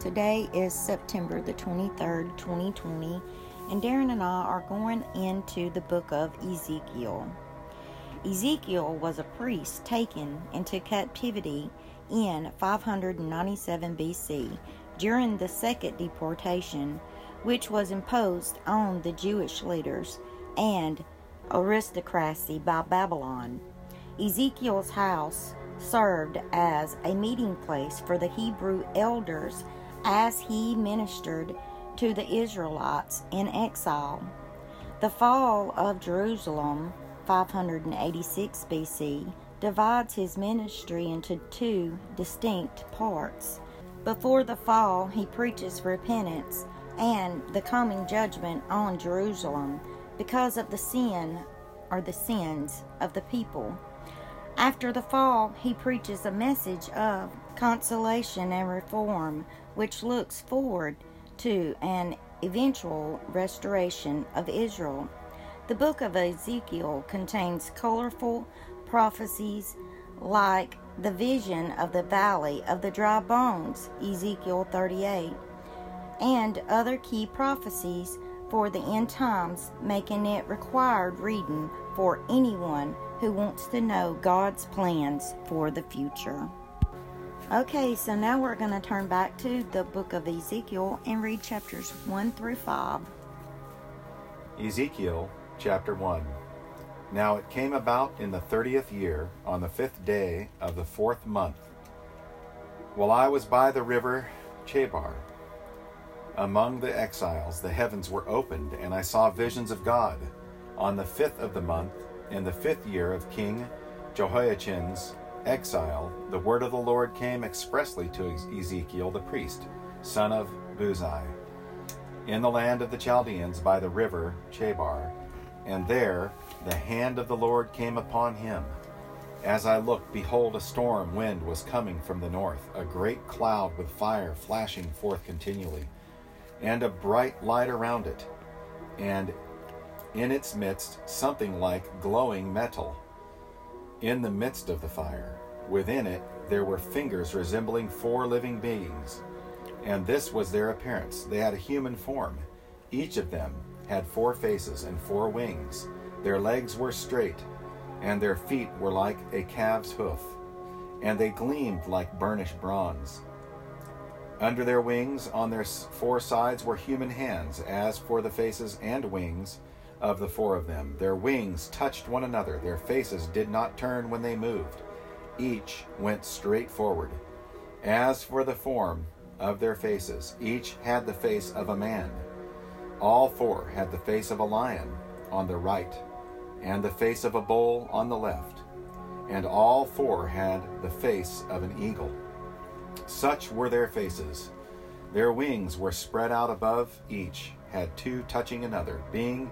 Today is September the 23rd, 2020, and Darren and I are going into the book of Ezekiel. Ezekiel was a priest taken into captivity in 597 BC during the second deportation, which was imposed on the Jewish leaders and aristocracy by Babylon. Ezekiel's house served as a meeting place for the Hebrew elders as he ministered to the Israelites in exile. The fall of Jerusalem, 586 BC, divides his ministry into two distinct parts. Before the fall, he preaches repentance and the coming judgment on Jerusalem because of the sin or the sins of the people. After the fall, he preaches a message of consolation and reform which looks forward to an eventual restoration of Israel. The book of Ezekiel contains colorful prophecies like the vision of the valley of the dry bones, Ezekiel 38, and other key prophecies for the end times, making it required reading for anyone who wants to know God's plans for the future. Okay, so now we're going to turn back to the book of Ezekiel and read chapters 1 through 5. Ezekiel chapter 1. Now it came about in the thirtieth year, on the fifth day of the fourth month, while I was by the river Chebar, among the exiles, the heavens were opened, and I saw visions of God. On the fifth of the month, in the fifth year of King Jehoiachin's exile, the word of the Lord came expressly to Ezekiel the priest, son of Buzi, in the land of the Chaldeans by the river Chebar. And there the hand of the Lord came upon him. As I looked, behold, a storm wind was coming from the north, a great cloud with fire flashing forth continually, and a bright light around it, and in its midst something like glowing metal in the midst of the fire. Within it there were fingers resembling four living beings, and this was their appearance. They had a human form. Each of them had four faces and four wings. Their legs were straight, and their feet were like a calf's hoof, and they gleamed like burnished bronze. Under their wings, on their four sides, were human hands, as for the faces and wings of the four of them. Their wings touched one another, their faces did not turn when they moved. Each went straight forward. As for the form of their faces, each had the face of a man. All four had the face of a lion on the right, and the face of a bull on the left, and all four had the face of an eagle. Such were their faces. Their wings were spread out above each, had two touching another, being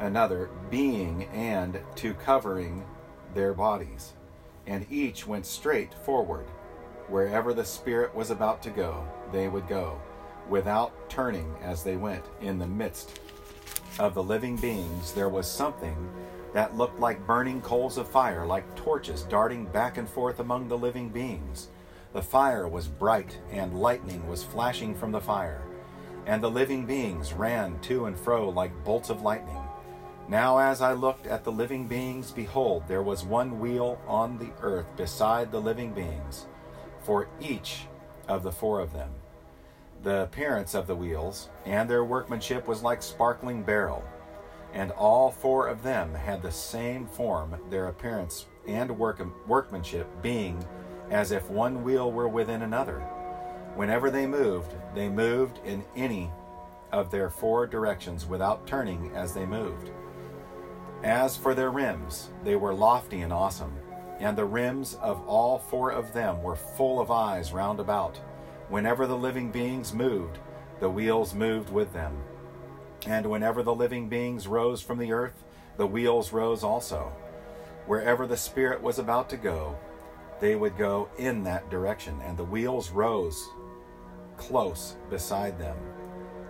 another being and two covering their bodies. And each went straight forward. Wherever the Spirit was about to go, they would go, without turning as they went. In the midst of the living beings, there was something that looked like burning coals of fire, like torches darting back and forth among the living beings. The fire was bright, and lightning was flashing from the fire, and the living beings ran to and fro like bolts of lightning. Now, as I looked at the living beings, behold, there was one wheel on the earth beside the living beings, for each of the four of them. The appearance of the wheels and their workmanship was like sparkling beryl, and all four of them had the same form, their appearance and work- workmanship being as if one wheel were within another. Whenever they moved, they moved in any of their four directions without turning as they moved. As for their rims, they were lofty and awesome, and the rims of all four of them were full of eyes round about. Whenever the living beings moved, the wheels moved with them. And whenever the living beings rose from the earth, the wheels rose also. Wherever the Spirit was about to go, they would go in that direction, and the wheels rose close beside them.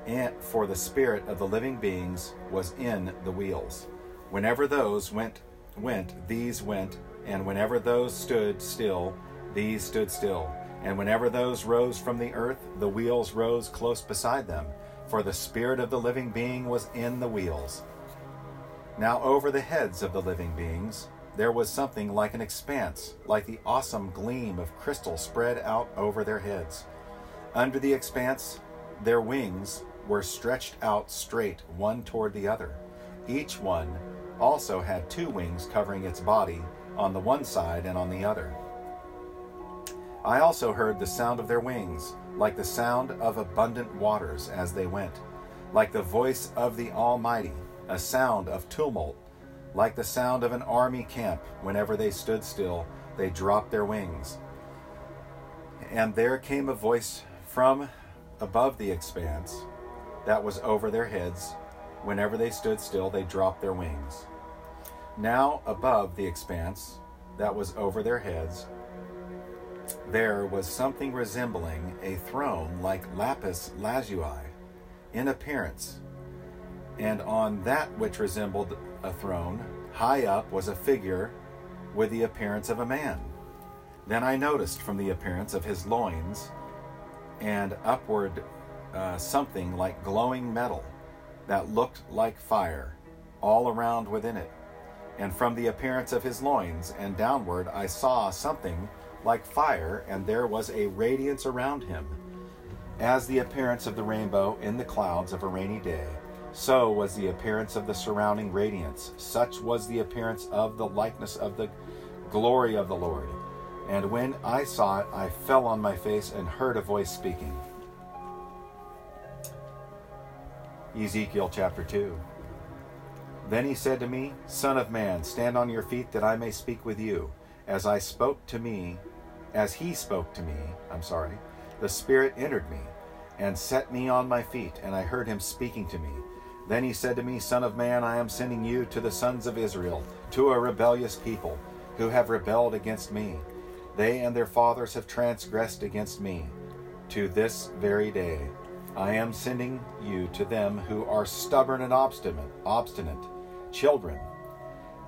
And for the Spirit of the living beings was in the wheels. Whenever those went, went, these went, and whenever those stood still, these stood still. And whenever those rose from the earth, the wheels rose close beside them, for the spirit of the living being was in the wheels. Now over the heads of the living beings there was something like an expanse, like the awesome gleam of crystal spread out over their heads. Under the expanse, their wings were stretched out straight one toward the other. Each one also had two wings covering its body on the one side and on the other. I also heard the sound of their wings, like the sound of abundant waters as they went, like the voice of the Almighty, a sound of tumult like the sound of an army camp, whenever they stood still, they dropped their wings. And there came a voice from above the expanse that was over their heads. Whenever they stood still, they dropped their wings. Now, above the expanse that was over their heads, there was something resembling a throne like lapis lazuli in appearance and on that which resembled a throne, high up was a figure with the appearance of a man. Then I noticed from the appearance of his loins and upward uh, something like glowing metal that looked like fire all around within it. And from the appearance of his loins and downward, I saw something like fire, and there was a radiance around him, as the appearance of the rainbow in the clouds of a rainy day. So was the appearance of the surrounding radiance. Such was the appearance of the likeness of the glory of the Lord. And when I saw it, I fell on my face and heard a voice speaking. Ezekiel chapter 2. Then he said to me, Son of man, stand on your feet that I may speak with you. As I spoke to me, as he spoke to me, I'm sorry, the Spirit entered me and set me on my feet, and I heard him speaking to me. Then he said to me, Son of man, I am sending you to the sons of Israel, to a rebellious people, who have rebelled against me. They and their fathers have transgressed against me. To this very day, I am sending you to them who are stubborn and obstinate, obstinate children.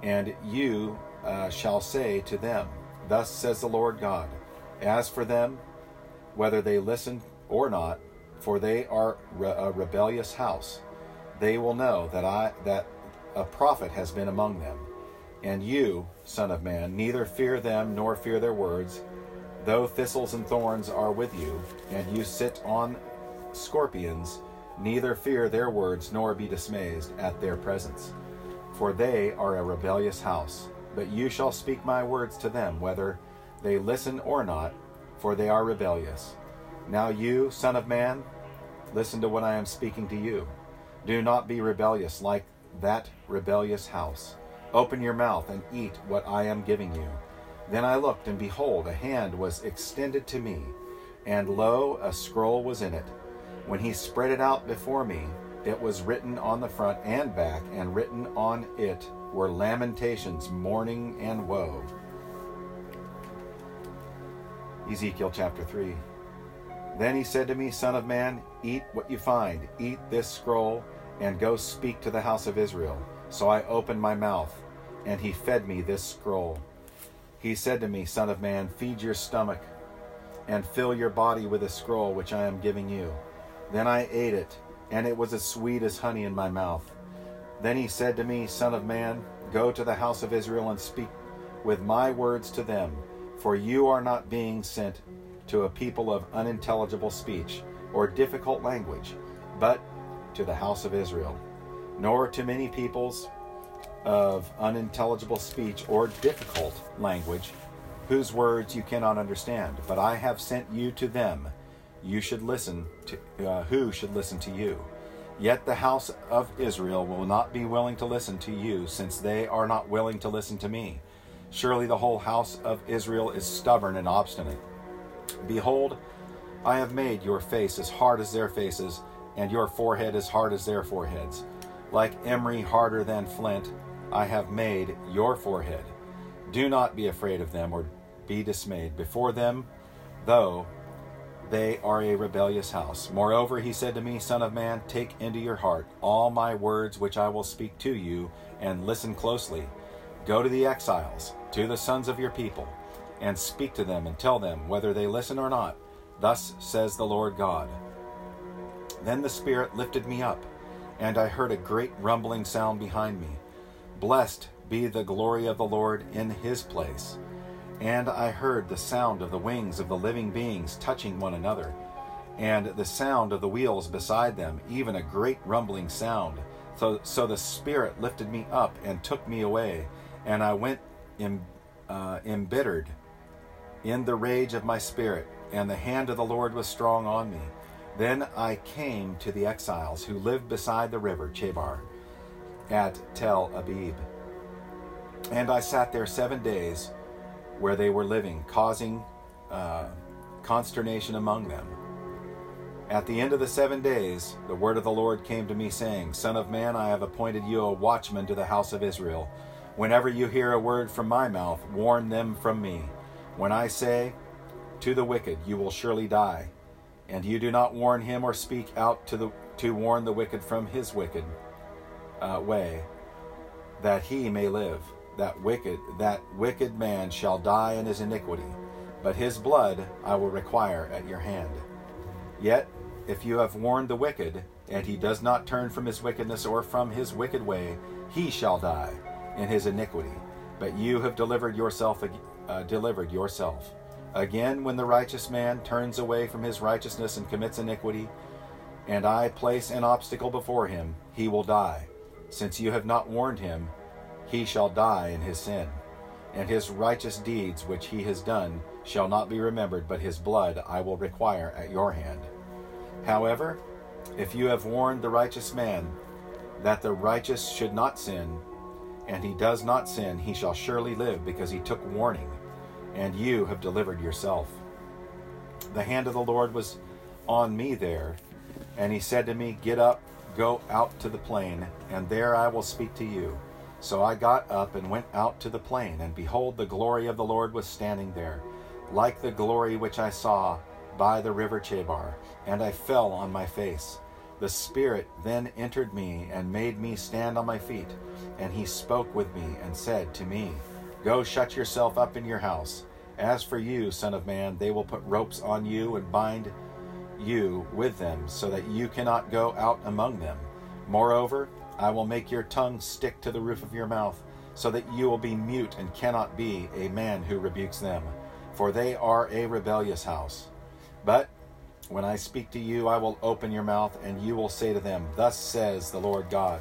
And you uh, shall say to them, Thus says the Lord God, As for them, whether they listen or not, for they are re- a rebellious house they will know that I that a prophet has been among them. And you, son of man, neither fear them nor fear their words, though thistles and thorns are with you, and you sit on scorpions, neither fear their words nor be dismayed at their presence. For they are a rebellious house. But you shall speak my words to them, whether they listen or not, for they are rebellious. Now you, son of man, listen to what I am speaking to you. Do not be rebellious like that rebellious house. Open your mouth and eat what I am giving you. Then I looked, and behold, a hand was extended to me, and lo, a scroll was in it. When he spread it out before me, it was written on the front and back, and written on it were lamentations, mourning, and woe. Ezekiel chapter 3. Then he said to me, Son of man, eat what you find, eat this scroll, and go speak to the house of Israel. So I opened my mouth, and he fed me this scroll. He said to me, Son of man, feed your stomach, and fill your body with the scroll which I am giving you. Then I ate it, and it was as sweet as honey in my mouth. Then he said to me, Son of man, go to the house of Israel and speak with my words to them, for you are not being sent to a people of unintelligible speech or difficult language, but to the house of Israel, nor to many peoples of unintelligible speech or difficult language, whose words you cannot understand. But I have sent you to them. You should listen to uh, who should listen to you. Yet the house of Israel will not be willing to listen to you, since they are not willing to listen to me. Surely the whole house of Israel is stubborn and obstinate. Behold, I have made your face as hard as their faces, and your forehead as hard as their foreheads. Like emery harder than flint, I have made your forehead. Do not be afraid of them or be dismayed before them, though they are a rebellious house. Moreover, he said to me, Son of man, take into your heart all my words which I will speak to you, and listen closely. Go to the exiles, to the sons of your people and speak to them and tell them whether they listen or not. Thus says the Lord God. Then the Spirit lifted me up, and I heard a great rumbling sound behind me. Blessed be the glory of the Lord in his place. And I heard the sound of the wings of the living beings touching one another, and the sound of the wheels beside them, even a great rumbling sound. So, so the Spirit lifted me up and took me away, and I went em, uh, embittered in the rage of my spirit, and the hand of the Lord was strong on me. Then I came to the exiles who lived beside the river Chebar at Tel Abib. And I sat there seven days where they were living, causing uh, consternation among them. At the end of the seven days, the word of the Lord came to me, saying, Son of man, I have appointed you a watchman to the house of Israel. Whenever you hear a word from my mouth, warn them from me. When I say, To the wicked, you will surely die, and you do not warn him or speak out to, the, to warn the wicked from his wicked uh, way, that he may live. That wicked, that wicked man shall die in his iniquity, but his blood I will require at your hand. Yet, if you have warned the wicked, and he does not turn from his wickedness or from his wicked way, he shall die in his iniquity. But you have delivered yourself, uh, delivered yourself. Again, when the righteous man turns away from his righteousness and commits iniquity, and I place an obstacle before him, he will die. Since you have not warned him, he shall die in his sin. And his righteous deeds which he has done shall not be remembered, but his blood I will require at your hand. However, if you have warned the righteous man that the righteous should not sin, and he does not sin, he shall surely live, because he took warning, and you have delivered yourself. The hand of the Lord was on me there, and he said to me, Get up, go out to the plain, and there I will speak to you. So I got up and went out to the plain, and behold, the glory of the Lord was standing there, like the glory which I saw by the river Chebar, and I fell on my face. The Spirit then entered me and made me stand on my feet, and he spoke with me and said to me, Go shut yourself up in your house. As for you, Son of Man, they will put ropes on you and bind you with them, so that you cannot go out among them. Moreover, I will make your tongue stick to the roof of your mouth, so that you will be mute and cannot be a man who rebukes them, for they are a rebellious house. But when I speak to you, I will open your mouth, and you will say to them, Thus says the Lord God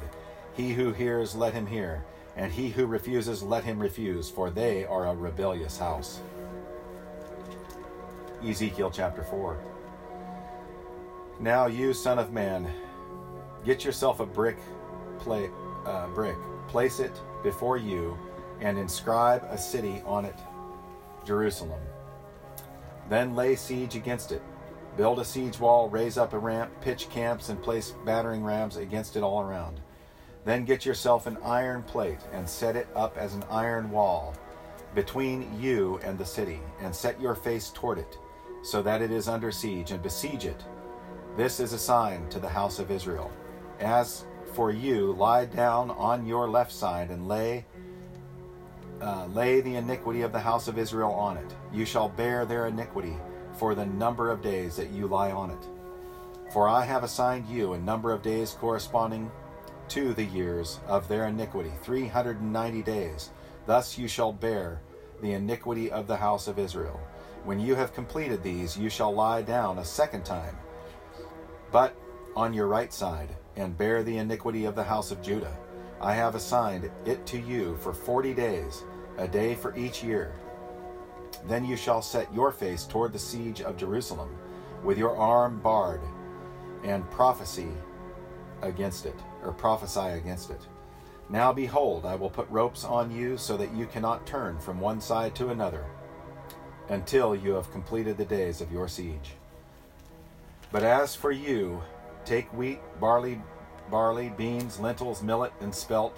He who hears, let him hear, and he who refuses, let him refuse, for they are a rebellious house. Ezekiel chapter 4. Now, you son of man, get yourself a brick play, uh, brick, place it before you, and inscribe a city on it, Jerusalem. Then lay siege against it. Build a siege wall, raise up a ramp, pitch camps, and place battering rams against it all around. Then get yourself an iron plate and set it up as an iron wall between you and the city, and set your face toward it, so that it is under siege, and besiege it. This is a sign to the house of Israel. As for you, lie down on your left side and lay uh, lay the iniquity of the house of Israel on it. You shall bear their iniquity for the number of days that you lie on it. For I have assigned you a number of days corresponding to the years of their iniquity, 390 days. Thus you shall bear the iniquity of the house of Israel. When you have completed these, you shall lie down a second time, but on your right side, and bear the iniquity of the house of Judah. I have assigned it to you for forty days, a day for each year. Then you shall set your face toward the siege of Jerusalem, with your arm bared, and prophesy against it, or prophesy against it. Now behold, I will put ropes on you so that you cannot turn from one side to another until you have completed the days of your siege. But as for you, take wheat, barley, barley, beans, lentils, millet, and spelt.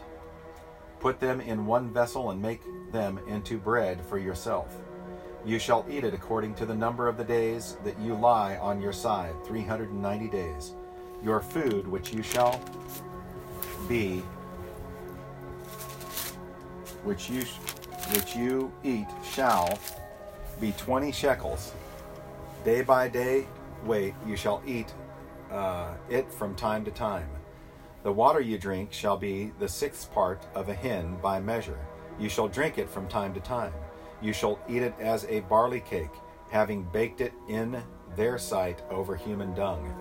Put them in one vessel and make them into bread for yourself. You shall eat it according to the number of the days that you lie on your side, 390 days. Your food, which you shall be, which you which you eat, shall be twenty shekels. Day by day weight you shall eat uh, it from time to time. The water you drink shall be the sixth part of a hin by measure. You shall drink it from time to time. You shall eat it as a barley cake, having baked it in their sight over human dung.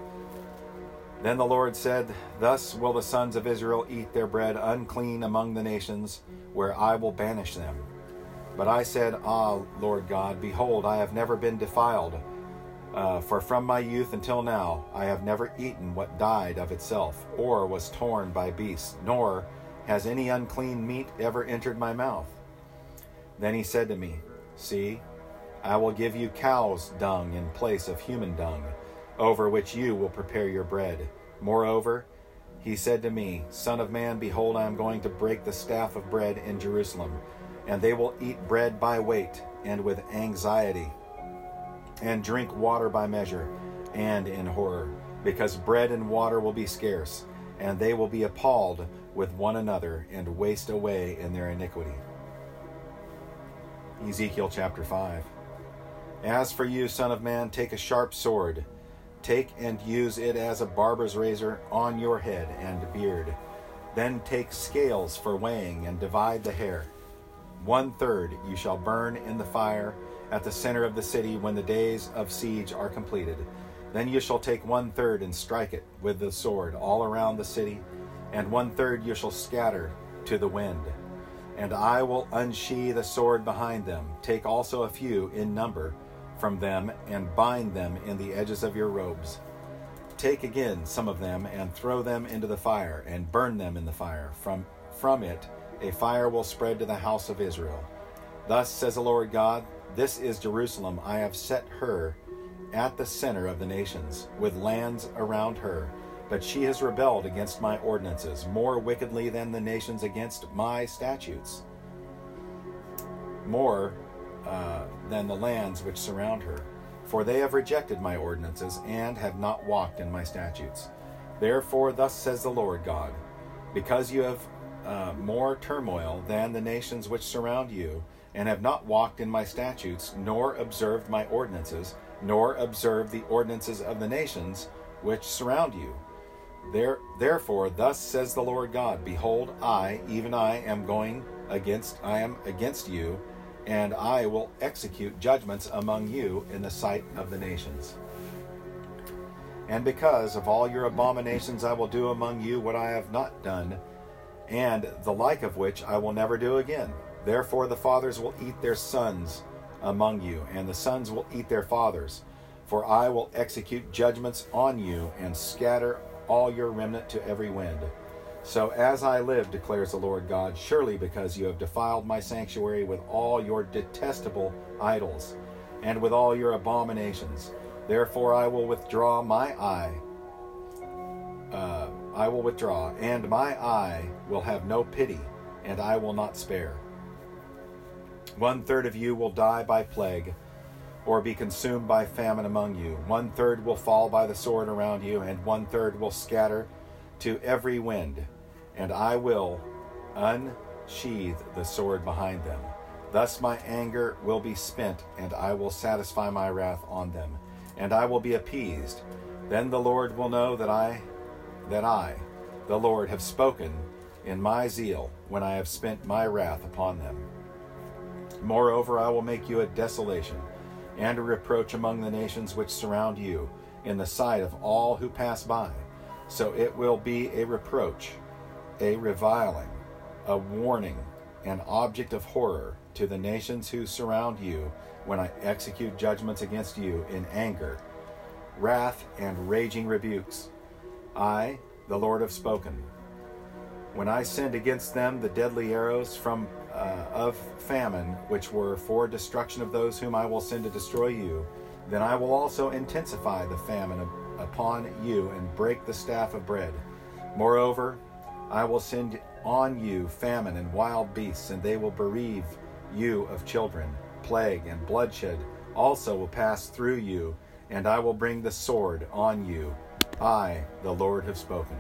Then the Lord said, Thus will the sons of Israel eat their bread unclean among the nations, where I will banish them. But I said, Ah, Lord God, behold, I have never been defiled. Uh, for from my youth until now, I have never eaten what died of itself, or was torn by beasts, nor has any unclean meat ever entered my mouth. Then he said to me, See, I will give you cow's dung in place of human dung, over which you will prepare your bread. Moreover, he said to me, Son of man, behold, I am going to break the staff of bread in Jerusalem, and they will eat bread by weight and with anxiety, and drink water by measure and in horror, because bread and water will be scarce, and they will be appalled with one another and waste away in their iniquity. Ezekiel chapter 5. As for you, Son of Man, take a sharp sword, take and use it as a barber's razor on your head and beard. Then take scales for weighing and divide the hair. One third you shall burn in the fire at the center of the city when the days of siege are completed. Then you shall take one third and strike it with the sword all around the city, and one third you shall scatter to the wind. And I will unsheathe a sword behind them. Take also a few in number from them, and bind them in the edges of your robes. Take again some of them, and throw them into the fire, and burn them in the fire. From, from it a fire will spread to the house of Israel. Thus says the Lord God This is Jerusalem. I have set her at the center of the nations, with lands around her. But she has rebelled against my ordinances, more wickedly than the nations against my statutes. More uh, than the lands which surround her. For they have rejected my ordinances and have not walked in my statutes. Therefore, thus says the Lord God Because you have uh, more turmoil than the nations which surround you, and have not walked in my statutes, nor observed my ordinances, nor observed the ordinances of the nations which surround you. There, therefore, thus says the Lord God: Behold, I, even I, am going against, I am against you, and I will execute judgments among you in the sight of the nations. And because of all your abominations, I will do among you what I have not done, and the like of which I will never do again. Therefore, the fathers will eat their sons among you, and the sons will eat their fathers. For I will execute judgments on you, and scatter all your remnant to every wind. So as I live, declares the Lord God, surely because you have defiled my sanctuary with all your detestable idols, and with all your abominations, therefore I will withdraw my eye. Uh, I will withdraw, and my eye will have no pity, and I will not spare. One third of you will die by plague, or be consumed by famine among you. One third will fall by the sword around you, and one third will scatter to every wind, and I will unsheathe the sword behind them. Thus my anger will be spent, and I will satisfy my wrath on them, and I will be appeased. Then the Lord will know that I, that I, the Lord, have spoken in my zeal when I have spent my wrath upon them. Moreover, I will make you a desolation and a reproach among the nations which surround you, in the sight of all who pass by. So it will be a reproach, a reviling, a warning, an object of horror to the nations who surround you when I execute judgments against you in anger, wrath, and raging rebukes. I, the Lord, have spoken. When I send against them the deadly arrows from uh, of famine, which were for destruction of those whom I will send to destroy you, then I will also intensify the famine upon you and break the staff of bread. Moreover, I will send on you famine and wild beasts, and they will bereave you of children. Plague and bloodshed also will pass through you, and I will bring the sword on you. I, the Lord, have spoken.